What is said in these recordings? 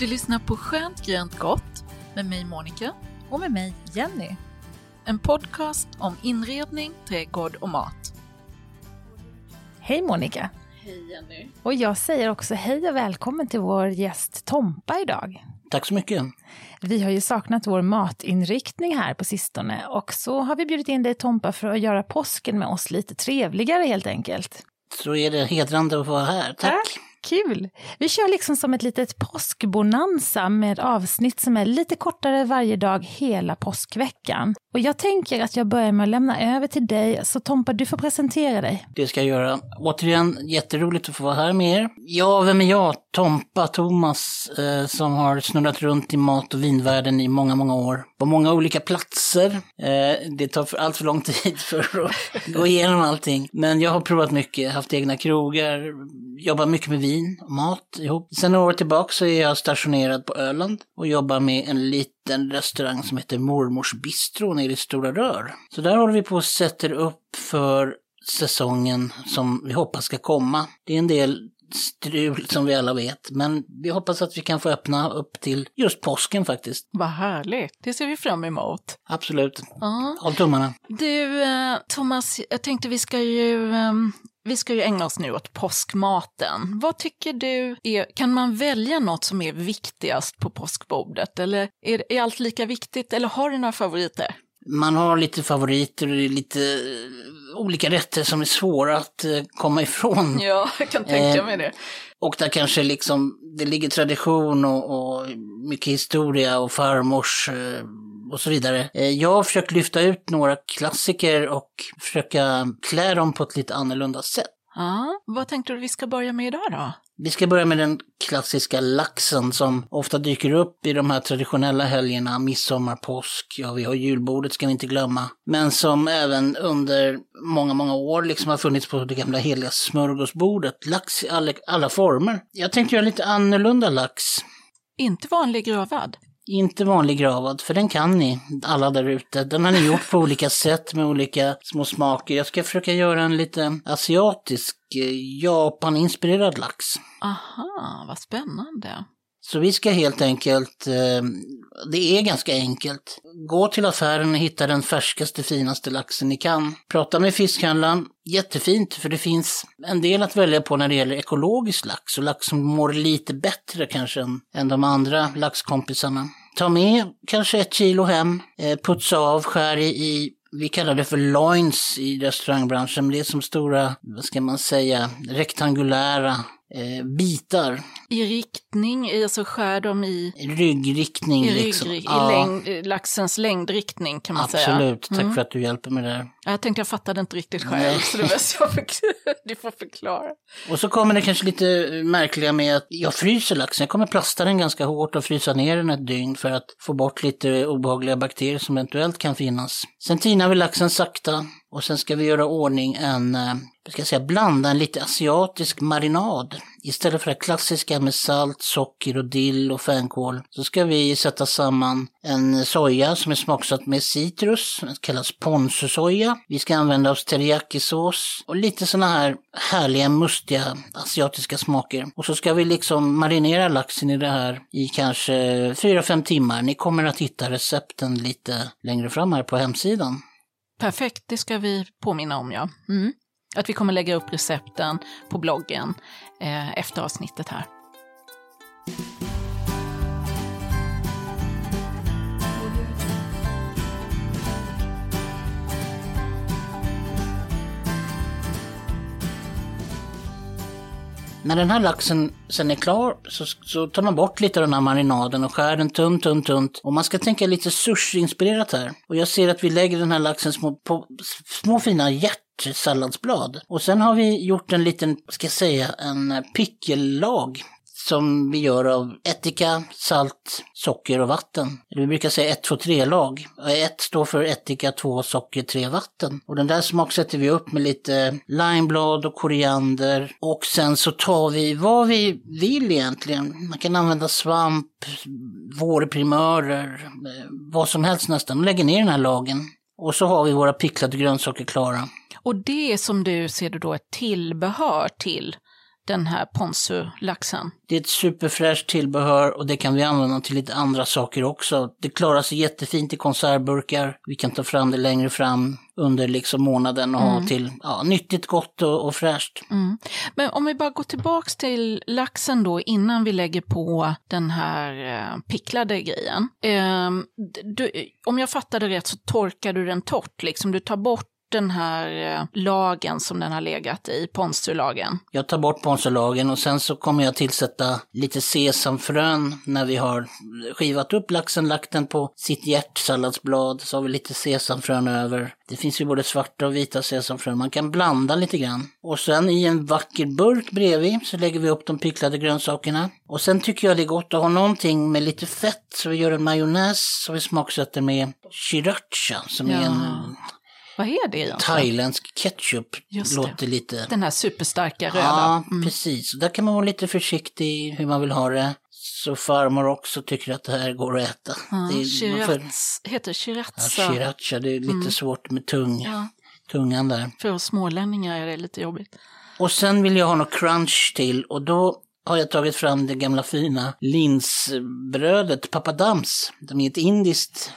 Du lyssnar på Skönt grönt gott med mig Monica. Och med mig, Jenny. En podcast om inredning, trädgård och mat. Hej Monica! Hej Jenny! Och jag säger också hej och välkommen till vår gäst Tompa idag. Tack så mycket. Vi har ju saknat vår matinriktning här på sistone och så har vi bjudit in dig Tompa för att göra påsken med oss lite trevligare helt enkelt. Så är det hedrande att vara här. Tack. Kul! Vi kör liksom som ett litet påskbonanza med avsnitt som är lite kortare varje dag hela påskveckan. Och jag tänker att jag börjar med att lämna över till dig, så Tompa, du får presentera dig. Det ska jag göra. Återigen, jätteroligt att få vara här med er. Ja, vem är jag? Tompa Thomas, eh, som har snurrat runt i mat och vinvärlden i många, många år. På många olika platser. Eh, det tar för allt för lång tid för att gå igenom allting. Men jag har provat mycket, haft egna krogar, jobbat mycket med vin och mat ihop. Sen några år tillbaka så är jag stationerad på Öland och jobbar med en liten restaurang som heter Mormors Bistro nere i Stora Rör. Så där håller vi på och sätter upp för säsongen som vi hoppas ska komma. Det är en del strul som vi alla vet, men vi hoppas att vi kan få öppna upp till just påsken faktiskt. Vad härligt, det ser vi fram emot. Absolut. Ja. Håll tummarna. Du, eh, Thomas, jag tänkte vi ska ju ehm, vi ska ju ägna oss nu åt påskmaten. Vad tycker du, är, kan man välja något som är viktigast på påskbordet? Eller är, är allt lika viktigt, eller har du några favoriter? Man har lite favoriter och lite eh, olika rätter som är svåra att eh, komma ifrån. Ja, jag kan tänka Eh, mig det. Och där kanske liksom det ligger tradition och, och mycket historia och farmors eh, och så vidare. Eh, Jag har försökt lyfta ut några klassiker och försöka klä dem på ett lite annorlunda sätt. Ja, vad tänkte du vi ska börja med idag då? Vi ska börja med den klassiska laxen som ofta dyker upp i de här traditionella helgerna, midsommar, påsk, ja vi har julbordet ska vi inte glömma. Men som även under många, många år liksom har funnits på det gamla heliga smörgåsbordet. Lax i alla, alla former. Jag tänkte göra lite annorlunda lax. Inte vanlig grövad? Inte vanlig gravad, för den kan ni, alla där ute. Den har ni gjort på olika sätt med olika små smaker. Jag ska försöka göra en lite asiatisk, eh, Japan-inspirerad lax. Aha, vad spännande. Så vi ska helt enkelt, eh, det är ganska enkelt, gå till affären och hitta den färskaste, finaste laxen ni kan. Prata med fiskhandlaren, jättefint för det finns en del att välja på när det gäller ekologisk lax och lax som mår lite bättre kanske än, än de andra laxkompisarna. Ta med kanske ett kilo hem, eh, putsa av, skär i, vi kallar det för loins i restaurangbranschen, men det är som stora, vad ska man säga, rektangulära eh, bitar. I riktning, alltså skär de i, Ryggriktning i, liksom. rygg, i Ja, längd, i laxens längdriktning kan man säga. Mm. Absolut, tack för att du hjälper mig där. Ja, Jag tänkte jag fattade inte riktigt själv, så det var så jag fick, du får förklara. Och så kommer det kanske lite märkliga med att jag fryser laxen. Jag kommer plasta den ganska hårt och frysa ner den ett dygn för att få bort lite obehagliga bakterier som eventuellt kan finnas. Sen tinar vi laxen sakta och sen ska vi göra ordning en, eh, vad ska jag säga, blanda en lite asiatisk marinad. Istället för det klassiska med salt, socker och dill och fänkål så ska vi sätta samman en soja som är smaksatt med citrus, det kallas ponzusoja. Vi ska använda oss teriyakisås och lite sådana här härliga, mustiga asiatiska smaker. Och så ska vi liksom marinera laxen i det här i kanske 4-5 timmar. Ni kommer att hitta recepten lite längre fram här på hemsidan. Perfekt, det ska vi påminna om ja. Mm. Att vi kommer lägga upp recepten på bloggen eh, efter avsnittet här. När den här laxen sen är klar så, så tar man bort lite av den här marinaden och skär den tunt, tunt, tunt. Och man ska tänka lite sushi-inspirerat här. Och jag ser att vi lägger den här laxen små, på små fina hjärtsalladsblad. Och sen har vi gjort en liten, ska jag säga, en pickellag som vi gör av ättika, salt, socker och vatten. Vi brukar säga 1, 2, 3 lag. 1 står för ättika, 2 socker, 3 vatten. Och den där smak sätter vi upp med lite limeblad och koriander. Och sen så tar vi vad vi vill egentligen. Man kan använda svamp, vårprimörer, eh, vad som helst nästan. Och lägger ner den här lagen. Och så har vi våra picklade grönsaker klara. Och det som du ser du då ett tillbehör till den här ponzu-laxen. Det är ett superfräscht tillbehör och det kan vi använda till lite andra saker också. Det klarar sig jättefint i konservburkar. Vi kan ta fram det längre fram under liksom månaden och mm. ha till ja, nyttigt, gott och, och fräscht. Mm. Men om vi bara går tillbaks till laxen då innan vi lägger på den här eh, picklade grejen. Eh, du, om jag fattade rätt så torkar du den torrt, liksom du tar bort den här eh, lagen som den har legat i, ponstulagen. Jag tar bort ponstulagen och sen så kommer jag tillsätta lite sesamfrön när vi har skivat upp laxen, lagt den på sitt hjärtsalladsblad, så har vi lite sesamfrön över. Det finns ju både svarta och vita sesamfrön, man kan blanda lite grann. Och sen i en vacker burk bredvid så lägger vi upp de picklade grönsakerna. Och sen tycker jag det är gott att ha någonting med lite fett, så vi gör en majonnäs som vi smaksätter med sriracha som ja. är en vad är det egentligen? Thailändsk ketchup Just låter det. lite... Den här superstarka röda. Ja, mm. precis. Där kan man vara lite försiktig hur man vill ha det. Så farmor också tycker att det här går att äta. Ja, det är, får... Heter sriracha. Ja, sriracha, det är lite mm. svårt med tung, ja. tungan där. För oss smålänningar är det lite jobbigt. Och sen vill jag ha något crunch till och då har jag tagit fram det gamla fina linsbrödet Papadams. Det är ett indiskt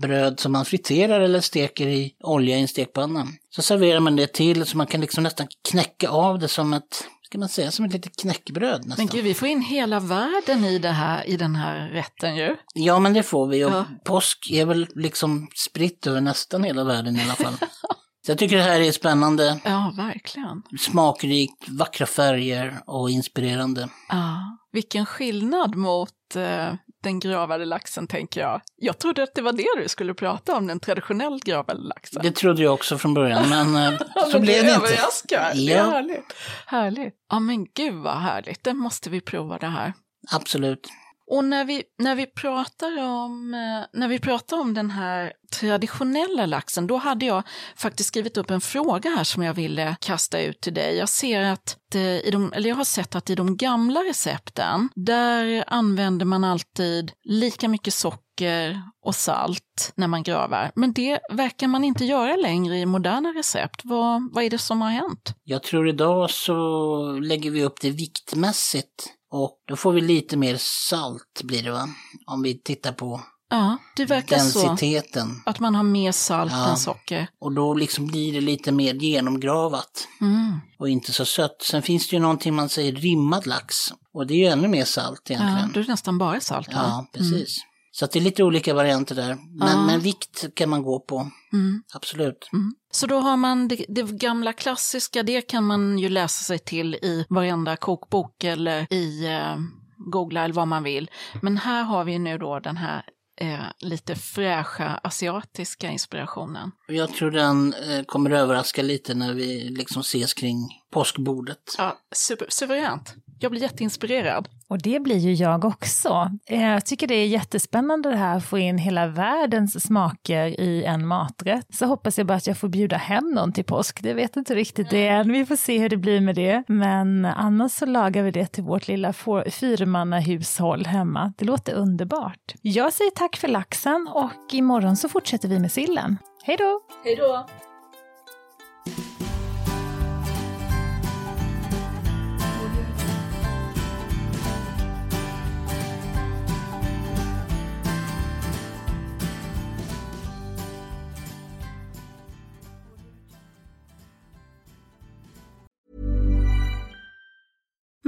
bröd som man friterar eller steker i olja i en stekpanna. Så serverar man det till så man kan liksom nästan knäcka av det som ett ska man säga, som ett litet knäckbröd nästan. Men gud, vi får in hela världen i, det här, i den här rätten ju. Ja, men det får vi. Och ja. påsk är väl liksom spritt över nästan hela världen i alla fall. Så jag tycker det här är spännande. Ja, verkligen. Smakrikt, vackra färger och inspirerande. Ja, vilken skillnad mot eh, den gravade laxen, tänker jag. Jag trodde att det var det du skulle prata om, den traditionellt gravade laxen. Det trodde jag också från början, men eh, så men blev det inte. Överraskar. Ja. Det är härligt. härligt. Ja, men gud vad härligt. Det måste vi prova det här. Absolut. Och när vi, när, vi pratar om, eh, när vi pratar om den här traditionella laxen, då hade jag faktiskt skrivit upp en fråga här som jag ville kasta ut till dig. Jag ser att eh, i de, eller jag har sett att i de gamla recepten, där använder man alltid lika mycket socker och salt när man gravar. Men det verkar man inte göra längre i moderna recept. Vad, vad är det som har hänt? Jag tror idag så lägger vi upp det viktmässigt och då får vi lite mer salt blir det va? Om vi tittar på Ja, det verkar densiteten. så. Att man har mer salt ja. än socker. Och då liksom blir det lite mer genomgravat. Mm. Och inte så sött. Sen finns det ju någonting man säger rimmad lax. Och det är ju ännu mer salt egentligen. Ja, då är det nästan bara salt va? Ja, precis. Mm. Så det är lite olika varianter där. Men, ja. men vikt kan man gå på. Mm. Absolut. Mm. Så då har man det, det, gamla klassiska, det kan man ju läsa sig till i varenda kokbok eller i eh, googla eller vad man vill. Men här har vi nu då den här eh, lite fräscha asiatiska inspirationen. Jag tror den eh, kommer överraska lite när vi liksom ses kring påskbordet. Ja, super, suveränt. Jag blir jätteinspirerad. Och det blir ju jag också. Eh, jag tycker det är jättespännande det här att få in hela världens smaker i en maträtt. Så hoppas jag bara att jag får bjuda hem någon till påsk. Det vet inte riktigt det än. Vi får se hur det blir med det. Men annars så lagar vi det till vårt lilla fyrmannahushåll hemma. Det låter underbart. Jag säger tack för laxen och imorgon så fortsätter vi med sillen. Hej då! Hej då!